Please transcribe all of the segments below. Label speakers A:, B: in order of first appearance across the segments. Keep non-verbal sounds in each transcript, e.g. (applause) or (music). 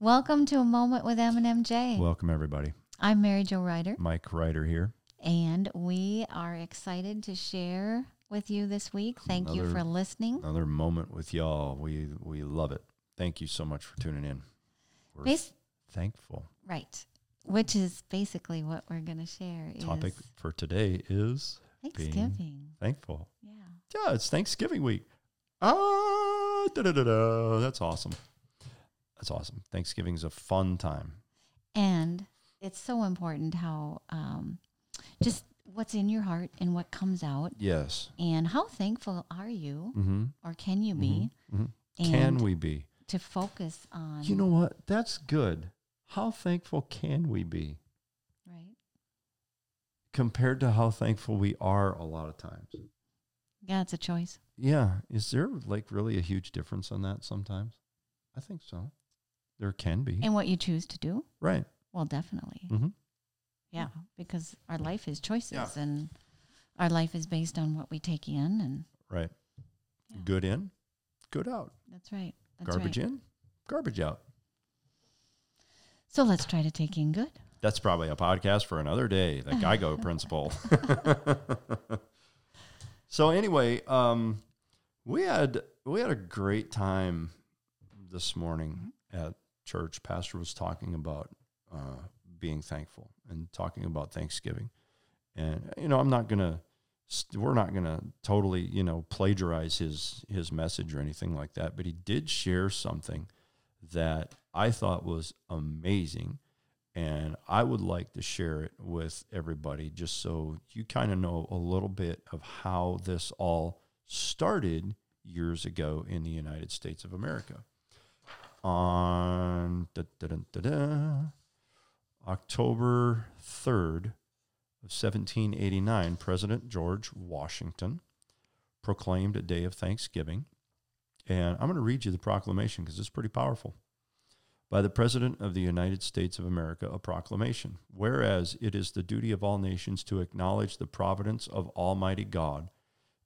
A: Welcome to a moment with M and MJ.
B: Welcome, everybody.
A: I'm Mary Jo Ryder,
B: Mike Ryder here.
A: and we are excited to share with you this week. Thank you for listening.
B: Another moment with y'all. We we love it. Thank you so much for tuning in. We're
A: Bas-
B: thankful.
A: right, which is basically what we're going to share.
B: Topic for today is
A: Thanksgiving.
B: thankful.
A: Yeah.
B: Yeah, it's Thanksgiving week. Ah, da da da da. That's awesome. That's awesome. Thanksgiving's a fun time.
A: And it's so important how um, just what's in your heart and what comes out,
B: Yes.
A: and how thankful are you
B: Mm-hmm.
A: or can you be?
B: hmm
A: And
B: Can we be?
A: to focus on
B: You know what? That's good. How thankful can we be
A: right?
B: compared to how thankful we are a lot of times?
A: Yeah, it's a choice.
B: Yeah. Is there like really a huge difference on that sometimes? I think so. There can be.
A: And what you choose to do?
B: right.
A: Well, definitely.
B: Mm-hmm.
A: Yeah, because our life is choices
B: Yeah.
A: and our life is based on what we take in and
B: Right.
A: Yeah.
B: Good in, good out.
A: that's right. That's
B: Garbage
A: right.
B: in, garbage out.
A: So let's try to take in good.
B: That's probably a podcast for another day. The GIGO (laughs) principle. (laughs) so anyway, um, we had we had a great time this morning at church. Pastor was talking about uh, being thankful and talking about Thanksgiving. And you know, I'm not gonna we're not gonna totally you know plagiarize his his message or anything like that. But he did share something that I thought was amazing and I would like to share it with everybody just so you kind of know a little bit of how this all started years ago in the United States of America. On da, da, da, October 3rd of 1789, President George Washington proclaimed a day of Thanksgiving. And I'm going to read you the proclamation because it's pretty powerful by the President of the United States of America a proclamation. Whereas it is the duty of all nations to acknowledge the providence of Almighty God,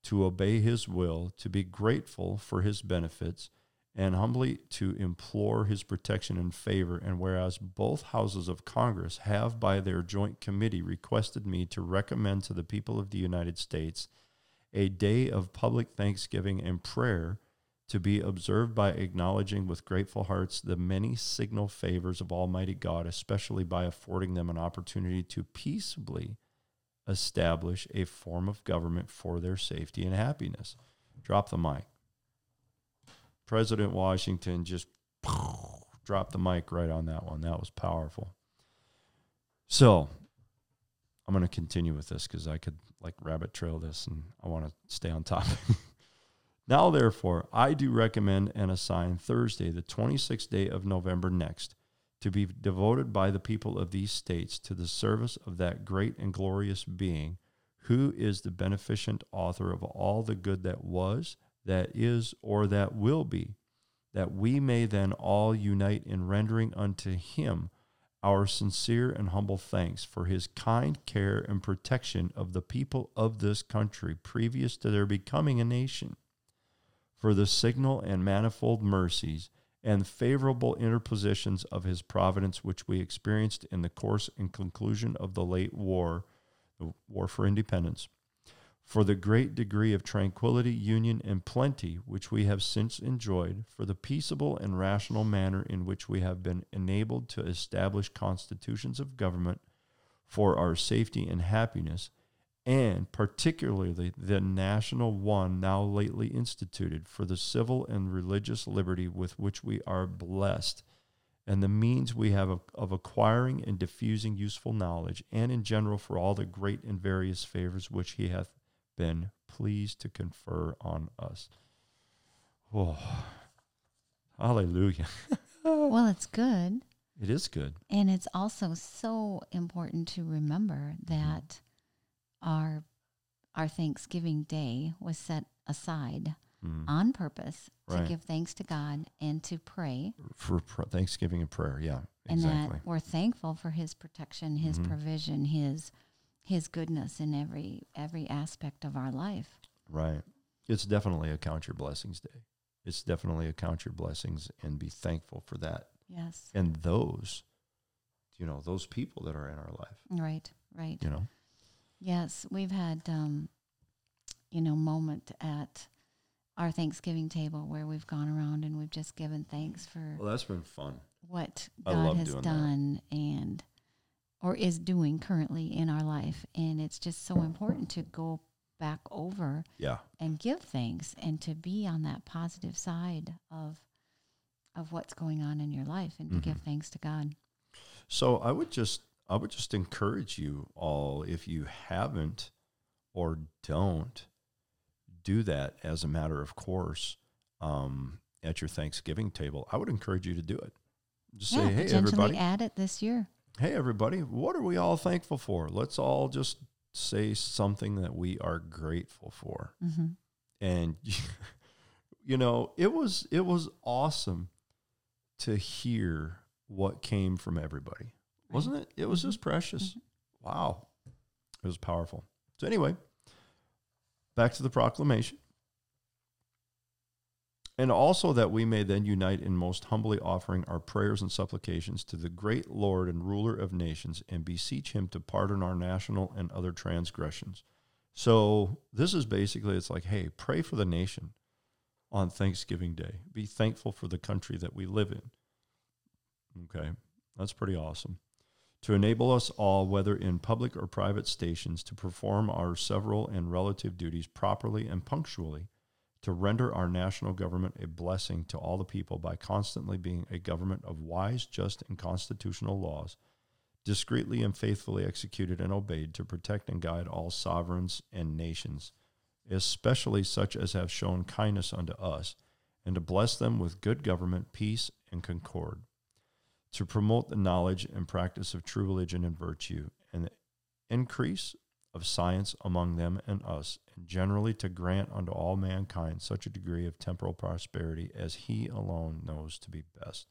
B: to obey His will, to be grateful for His benefits, and humbly to implore His protection and favor. And whereas both houses of Congress have, by their joint committee, requested me to recommend to the people of the United States a day of public thanksgiving and prayer to be observed by acknowledging with grateful hearts the many signal favors of Almighty God, especially by affording them an opportunity to peaceably establish a form of government for their safety and happiness. Drop the mic. President Washington just (laughs) dropped the mic right on that one. That was powerful. So I'm going to continue with this because I could like rabbit trail this and I want to stay on topic. (laughs) Now, therefore, I do recommend and assign Thursday, the 26th day of November next, to be devoted by the people of these states to the service of that great and glorious being who is the beneficent author of all the good that was, that is, or that will be, that we may then all unite in rendering unto him our sincere and humble thanks for his kind care and protection of the people of this country previous to their becoming a nation for the signal and manifold mercies and favorable interpositions of his providence which we experienced in the course and conclusion of the late war, the War for Independence, for the great degree of tranquility, union, and plenty which we have since enjoyed, for the peaceable and rational manner in which we have been enabled to establish constitutions of government for our safety and happiness, and particularly the national one now lately instituted for the civil and religious liberty with which we are blessed, and the means we have of, of acquiring and diffusing useful knowledge, and in general for all the great and various favors which he hath been pleased to confer on us. Oh, hallelujah. (laughs)
A: well, it's good.
B: It is good.
A: And it's also so important to remember that our our Thanksgiving Day was set aside
B: Mm.
A: on purpose to give thanks to God and to pray,
B: For pr- Thanksgiving and prayer. Yeah,
A: and
B: exactly.
A: that we're thankful for His protection, His
B: Mhm.
A: provision, His His goodness in every every aspect of our life.
B: Right. It's definitely a count your blessings day. It's definitely a count your blessings and be thankful for that
A: Yes.
B: and those, you know, those people that are in our life,
A: Right. Right.
B: you know.
A: Yes, we've had, um, you know, moment at our Thanksgiving table where we've gone around and we've just given thanks for
B: Well, that's been fun.
A: what God has
B: doing that.
A: done and or is doing currently in our life, and it's just so important to go back over
B: Yeah.
A: and give thanks and to be on that positive side of of what's going on in your life and to give
B: Mm-hmm.
A: thanks to God.
B: So I would just I would just encourage you all if you haven't or don't do that as a matter of course um, at your Thanksgiving table. I would encourage you to do it. Just
A: yeah,
B: say, hey
A: potentially
B: everybody,
A: add it this year.
B: Hey everybody, what are we all thankful for? Let's all just say something that we are grateful for.
A: hmm
B: and (laughs) you know it was it was awesome to hear what came from everybody wasn't it? It was
A: Mhm.
B: just precious. Wow. It was powerful. So anyway back to the proclamation and also that we may then unite in most humbly offering our prayers and supplications to the great Lord and ruler of nations and beseech him to pardon our national and other transgressions. So this is basically it's like, hey, pray for the nation on Thanksgiving Day. Be thankful for the country that we live in. Okay. That's pretty awesome. To enable us all, whether in public or private stations, to perform our several and relative duties properly and punctually, to render our national government a blessing to all the people by constantly being a government of wise, just, and constitutional laws, discreetly and faithfully executed and obeyed to protect and guide all sovereigns and nations, especially such as have shown kindness unto us, and to bless them with good government, peace, and concord, to promote the knowledge and practice of true religion and virtue, and the increase of science among them and us, and generally to grant unto all mankind such a degree of temporal prosperity as he alone knows to be best.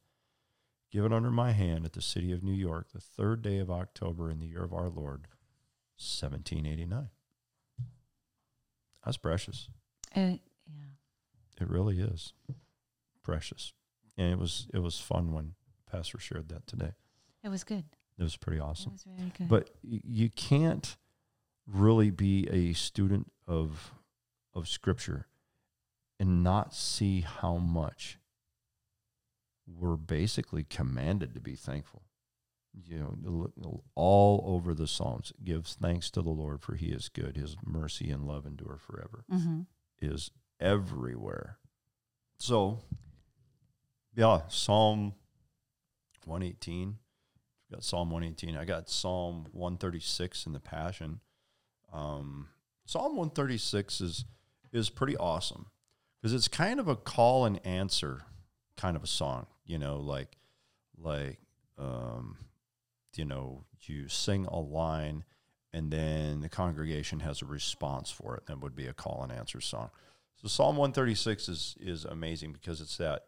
B: Given under my hand at the city of New York, the third day of October in the year of our Lord, 1789. That's precious.
A: Uh, yeah.
B: It really is precious, and it was it was fun when Pastor shared that today.
A: It was good.
B: It was pretty
A: It
B: awesome.
A: was very good.
B: But you can't really be a student of of Scripture and not see how much we're basically commanded to be thankful. You know, all over the Psalms, gives thanks to the Lord for He is good; His mercy and love endure forever.
A: hmm
B: Is everywhere. So, yeah, Psalm one eighteen. Got Psalm 118. I got Psalm 136 in the Passion. Um, Psalm 136 is is pretty awesome because it's kind of a call and answer kind of a song. You know, like like um, you know, you sing a line and then the congregation has a response for it. That would be a call and answer song. So Psalm 136 is is amazing because it's that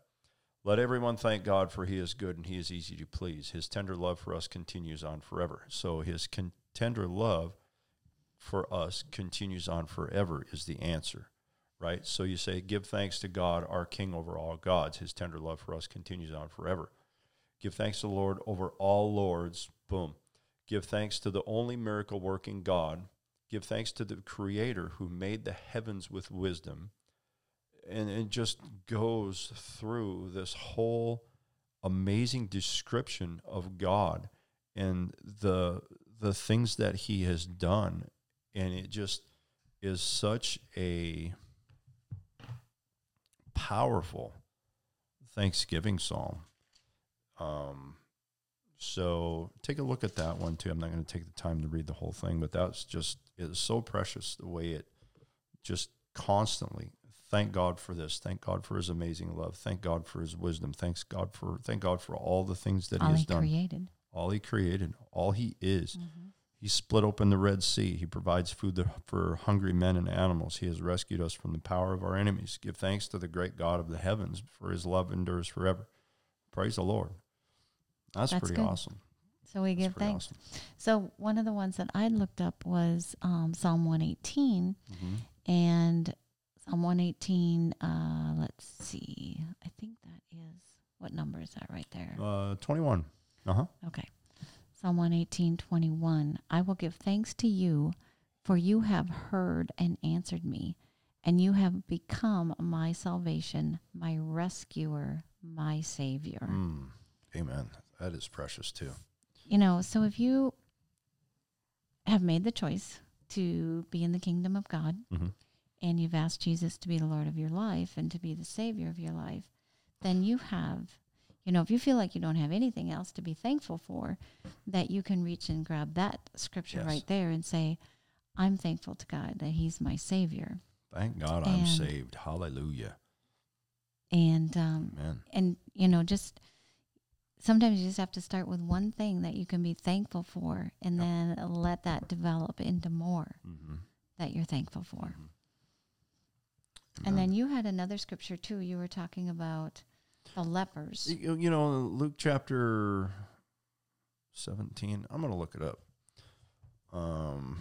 B: let everyone thank God for he is good and he is easy to please. His tender love for us continues on forever. So his con- tender love for us continues on forever is the answer, right? So you say, Give thanks to God, our King over all gods. His tender love for us continues on forever. Give thanks to the Lord over all lords. Boom. Give thanks to the only miracle working God. Give thanks to the Creator who made the heavens with wisdom and it just goes through this whole amazing description of God and the the things that he has done and it just is such a powerful thanksgiving psalm um so take a look at that one too i'm not going to take the time to read the whole thing but that's just it's so precious the way it just constantly thank God for this. Thank God for His amazing love. Thank God for His wisdom. Thanks God for thank God for all the things that
A: all
B: He has
A: he
B: done.
A: created.
B: all He created, all He is.
A: Mhm.
B: He split open the Red Sea. He provides food for hungry men and animals. He has rescued us from the power of our enemies. Give thanks to the great God of the heavens, for His love endures forever. Praise the Lord. That's,
A: That's
B: pretty
A: good.
B: awesome.
A: So we
B: That's
A: give thanks.
B: awesome.
A: So one of the ones that I looked up was um, Psalm 118,
B: Mhm.
A: and Psalm 118. Uh, let's see. I think that is What number is that right there?
B: Uh, 21. Uh huh.
A: Okay. Psalm 118, 21. I will give thanks to you, for you have heard and answered me, and you have become my salvation, my rescuer, my savior.
B: Mm. Amen. That is precious too.
A: You know, so if you have made the choice to be in the kingdom of God
B: Mhm.
A: and you've asked Jesus to be the Lord of your life and to be the Savior of your life, then you have, you know, if you feel like you don't have anything else to be thankful for, that you can reach and grab that scripture
B: Yes.
A: right there and say, I'm thankful to God that He's my Savior.
B: Thank God I'm saved. Hallelujah.
A: And, um,
B: Amen.
A: and you know just sometimes you just have to start with one thing that you can be thankful for and
B: Yep.
A: then let that develop into more
B: Mm-hmm.
A: that you're thankful for
B: Mhm.
A: and then you had another scripture too you were talking about the lepers
B: You, you know, Luke chapter 17. I'm going to look it up. Um,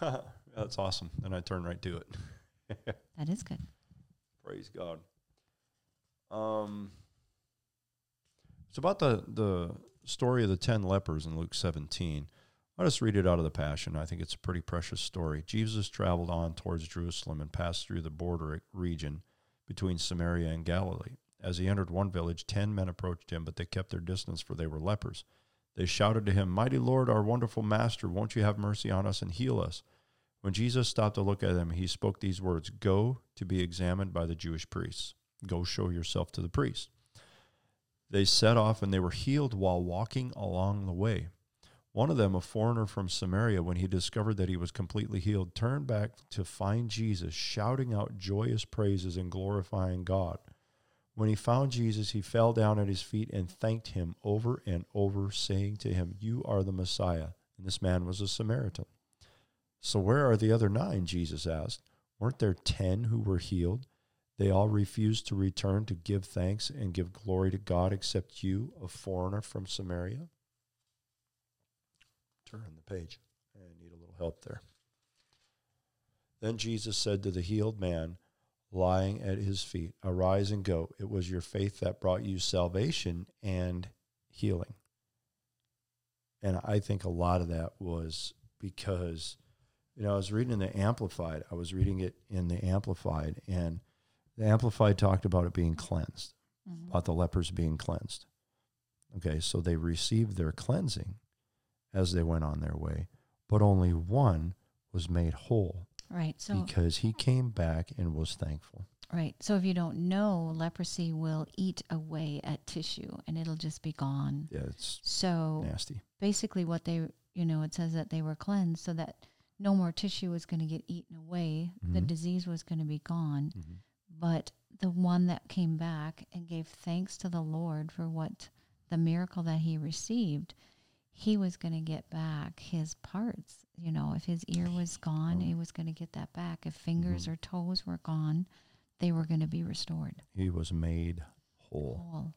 B: (laughs) that's awesome. And I turn right to it. (laughs)
A: that is good
B: Praise God. Um, it's about the, the story of the 10 lepers in Luke 17. I'll just read it out of the Passion. I think it's a pretty precious story. Jesus traveled on towards Jerusalem and passed through the border region between Samaria and Galilee. As he entered one village, ten men approached him, but they kept their distance, for they were lepers. They shouted to him, Mighty Lord, our wonderful Master, won't you have mercy on us and heal us? When Jesus stopped to look at them, he spoke these words Go to be examined by the Jewish priests. Go show yourself to the priest. They set off and they were healed while walking along the way. One of them, a foreigner from Samaria, when he discovered that he was completely healed, turned back to find Jesus, shouting out joyous praises and glorifying God. When he found Jesus, he fell down at his feet and thanked him over and over, saying to him, You are the Messiah. And this man was a Samaritan. So where are the other nine? Jesus asked. Weren't there ten who were healed? They all refused to return to give thanks and give glory to God, except you, a foreigner from Samaria. Turn the page. I need a little help there. Then Jesus said to the healed man lying at his feet, Arise and go. It was your faith that brought you salvation and healing. And I think a lot of that was because, you know, I was reading in the Amplified. I was reading it in the Amplified, and the Amplified talked about it being cleansed,
A: Mhm.
B: about the lepers being cleansed. Okay, so they received their cleansing as they went on their way, but only one was made whole
A: right so
B: because he came back and was thankful.
A: right so if you don't know leprosy will eat away at tissue and it'll just be gone
B: Yeah, it's
A: so
B: nasty.
A: basically what they you know it says that they were cleansed so that no more tissue was going to get eaten away the
B: Mhm.
A: disease was going to be gone
B: Mhm.
A: but the one that came back and gave thanks to the lord for what the miracle that he received he was going to get back his parts you know if his ear was gone he was going to get that back if fingers
B: Mhm.
A: or toes were gone they were going to be restored
B: He was made whole.
A: whole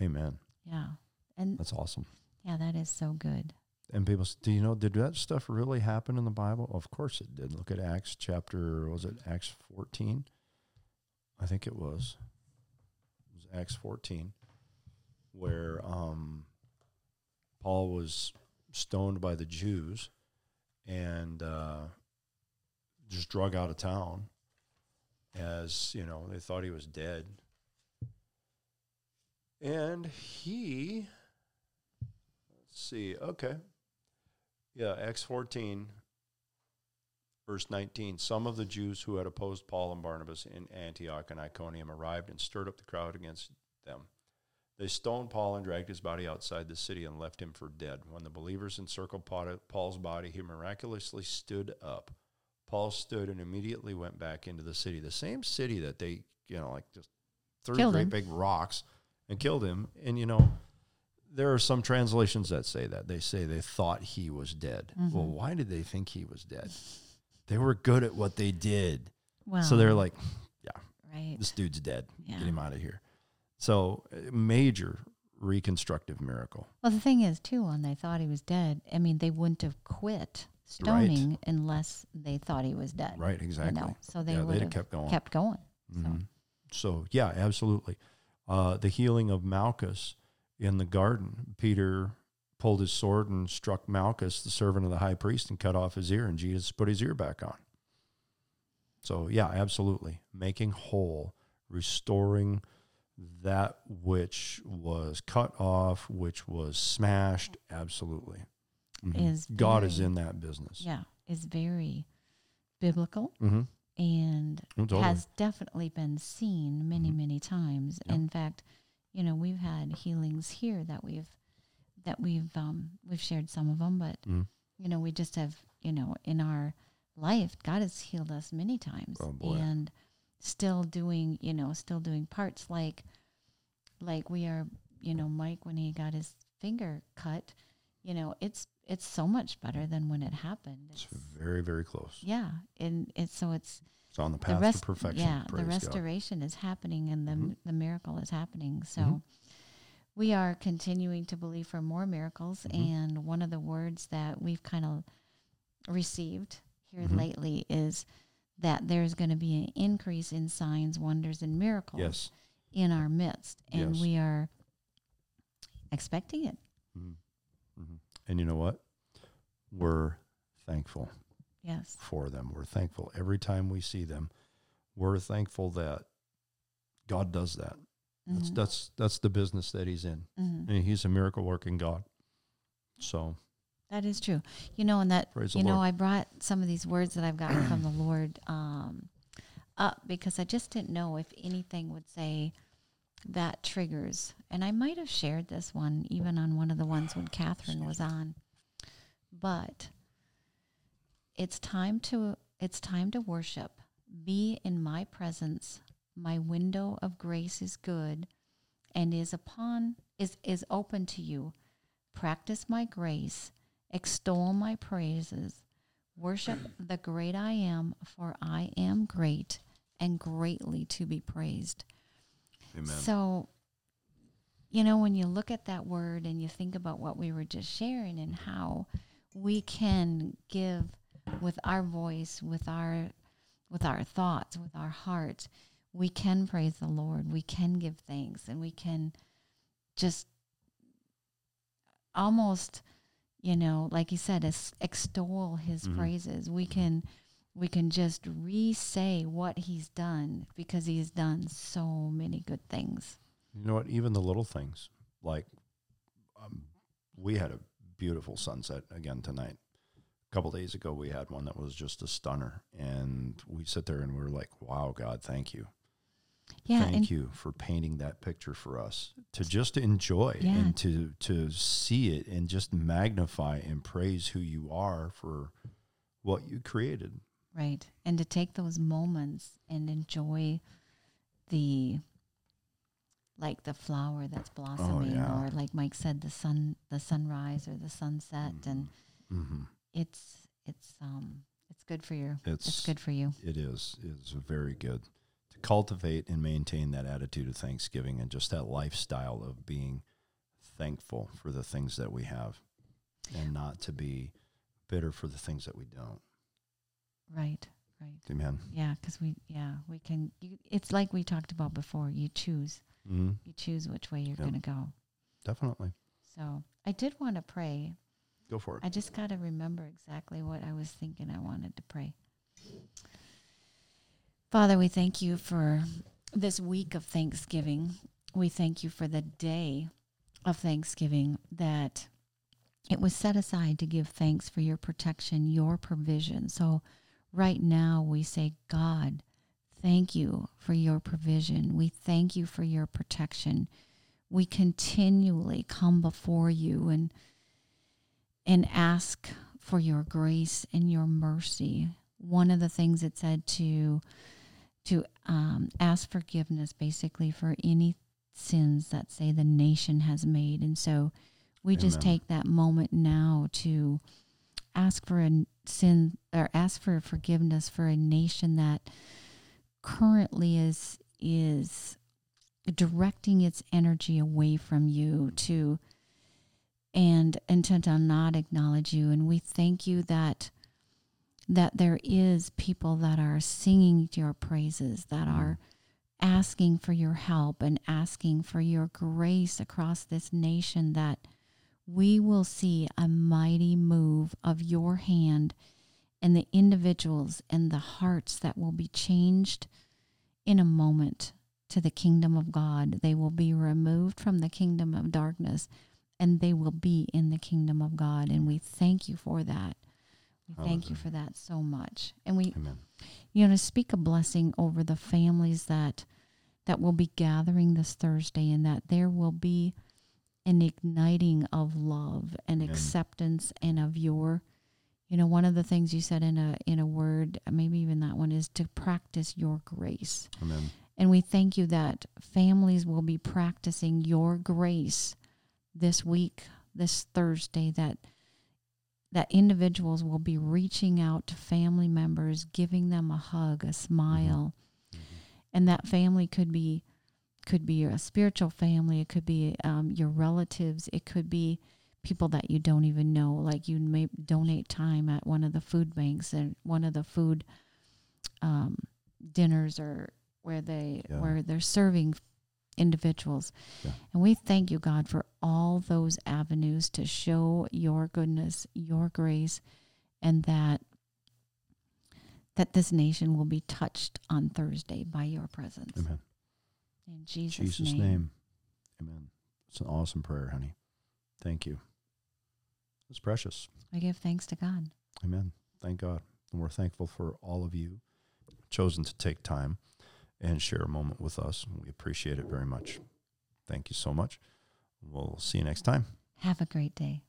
B: Amen.
A: yeah and
B: That's awesome.
A: yeah that is so good
B: And people, say, do you know, did that stuff really happen in the Bible? Of course it did. Look at Acts chapter, was it Acts 14? I think it was. It was Acts 14, where um, Paul was stoned by the Jews and uh, just drug out of town as, you know, they thought he was dead. And he, let's see, okay. Yeah, Acts 14, verse 19. Some of the Jews who had opposed Paul and Barnabas in Antioch and Iconium arrived and stirred up the crowd against them. They stoned Paul and dragged his body outside the city and left him for dead. When the believers encircled Paul's body, he miraculously stood up. Paul stood and immediately went back into the city, the same city that they, you know, like just threw
A: Killed
B: great
A: him.
B: big rocks and killed him. And, you know, there are some translations that say that. They say they thought he was dead. Well,
A: Mhm.
B: why did they think he was dead? They were good at what they did.
A: well
B: so they're like, yeah,
A: right
B: this dude's dead.
A: Yeah.
B: Get him out of here. So, major reconstructive miracle.
A: Well, the thing is, too, when they thought he was dead, I mean, they wouldn't have quit stoning unless they thought he was dead.
B: Right, exactly.
A: You know, so they
B: yeah,
A: would have
B: kept going.
A: kept going.
B: Mhm. So, yeah, absolutely. Uh, the healing of Malchus in the garden. Peter pulled his sword and struck Malchus, the servant of the high priest, and cut off his ear, and Jesus put his ear back on. So, yeah, absolutely. Making whole, restoring that which was cut off, which was smashed, absolutely. Mhm.
A: Is
B: God is in that business.
A: Yeah, is very biblical
B: Mm-hmm.
A: and
B: Totally.
A: has definitely been seen many,
B: Mhm.
A: many times.
B: Yep.
A: In fact, you know, we've had healings here that we've that we've um we've shared some of them, but
B: Mhm.
A: you know, we just have, you know, in our life, God has healed us many times
B: Oh, boy.
A: and still doing, you know, still doing parts like like we are, you know, Mike when he got his finger cut, you know, it's it's so much better than when it happened.
B: It's
A: It's-
B: very, very close.
A: yeah, and it's so it's
B: It's on the
A: the
B: path
A: rest,
B: to perfection.
A: yeah, the
B: Praise God.
A: restoration is happening and the
B: Mhm.
A: the miracle is happening. So
B: Mhm.
A: we are continuing to believe for more miracles.
B: Mhm.
A: And one of the words that we've kind of received here
B: Mhm.
A: lately is that there's going to be an increase in signs, wonders, and miracles
B: Yes.
A: in our midst, and
B: Yes.
A: we are expecting it.
B: Mhm. Mhm. And you know what? We're thankful
A: Yes,
B: for them. We're thankful every time we see them. We're thankful that God does that. That's
A: Mhm.
B: that's that's the business that He's in,
A: Mhm.
B: and He's a miracle working God. So
A: That is true. You know, and that
B: praise
A: you know,
B: Lord.
A: I brought some of these words that I've gotten from the (clears throat) Lord um, up because I just didn't know if anything would say that triggers. And I might have shared this one even on one of the ones when Catherine was on. But it's time to it's time to worship. Be in my presence. My window of grace is good and is upon is is open to you. Practice my grace extol my praises, worship the great I am, for I am great and greatly to be praised.
B: Amen.
A: So, you know, when you look at that word and you think about what we were just sharing and how we can give with our voice, with our with our thoughts, with our hearts, we can praise the Lord. We can give thanks and we can just almost you know like you said ex- extol his
B: Mhm.
A: praises we can we can just re-say what he's done because he's done so many good things
B: You know what? Even the little things, like um, we had a beautiful sunset again tonight. A couple days ago, we had one that was just a stunner, and we sit there and we're like, "Wow, God, thank you,
A: yeah
B: thank you for painting that picture for us to just enjoy
A: Yeah.
B: and to to see it and just magnify and praise who you are for what you created."
A: right and to take those moments and enjoy the like the flower that's blossoming
B: Oh, yeah.
A: or like mike said the sun the sunrise or the sunset and
B: hmm
A: it's it's um it's good for you.
B: It's
A: it's good for you
B: It is. It is very good cultivate and maintain that attitude of thanksgiving and just that lifestyle of being thankful for the things that we have and not to be bitter for the things that we don't.
A: right right
B: Amen.
A: Yeah, because we yeah we can. You, it's like we talked about before. You choose.
B: hmm
A: You choose which way you're
B: Yep.
A: going to go.
B: Definitely.
A: So I did want to pray.
B: Go for it.
A: I just got to remember exactly what I was thinking. I wanted to pray. Father, we thank you for this week of Thanksgiving. We thank you for the day of Thanksgiving that it was set aside to give thanks for your protection, your provision. So right now we say, God, thank you for your provision. We thank you for your protection. We continually come before you and and ask for your grace and your mercy. One of the things it said to to um, ask forgiveness basically for any sins that say the nation has made, and so we just take that moment now to ask for a sin or ask for forgiveness for a nation that currently is is directing its energy away from you to and intent to not acknowledge you. And we thank you that that there is people that are singing your praises that mm-hmm. are asking for your help and asking for your grace across this nation that we will see a mighty move of your hand and the individuals and the hearts that will be changed in a moment to the kingdom of God. They will be removed from the kingdom of darkness and they will be in the kingdom of God. And we thank you for that. Thank you for that so much. And we
B: Amen.
A: you know to speak a blessing over the families that that will be gathering this Thursday and that there will be an igniting of love and
B: Amen.
A: acceptance and of your you know one of the things you said in a in a word maybe even that one is to practice your grace
B: Amen.
A: and we thank you that families will be practicing your grace this week this Thursday that that individuals will be reaching out to family members giving them a hug a smile. And that family could be could be a spiritual family. It could be um, your relatives. It could be people that you don't even know. Like you may donate time at one of the food banks and one of the food um, dinners or where they
B: Yeah.
A: where they're serving individuals
B: Yeah.
A: and we thank you god for all those avenues to show your goodness your grace and that that this nation will be touched on thursday by your presence
B: Amen.
A: in jesus,
B: Jesus'
A: name.
B: name. Amen. It's an awesome prayer, honey. Thank you. It's precious.
A: i give thanks to god
B: Amen. Thank God. And we're thankful for all of you chosen to take time and share a moment with us. We appreciate it very much. Thank you so much. We'll see you next time.
A: have a great day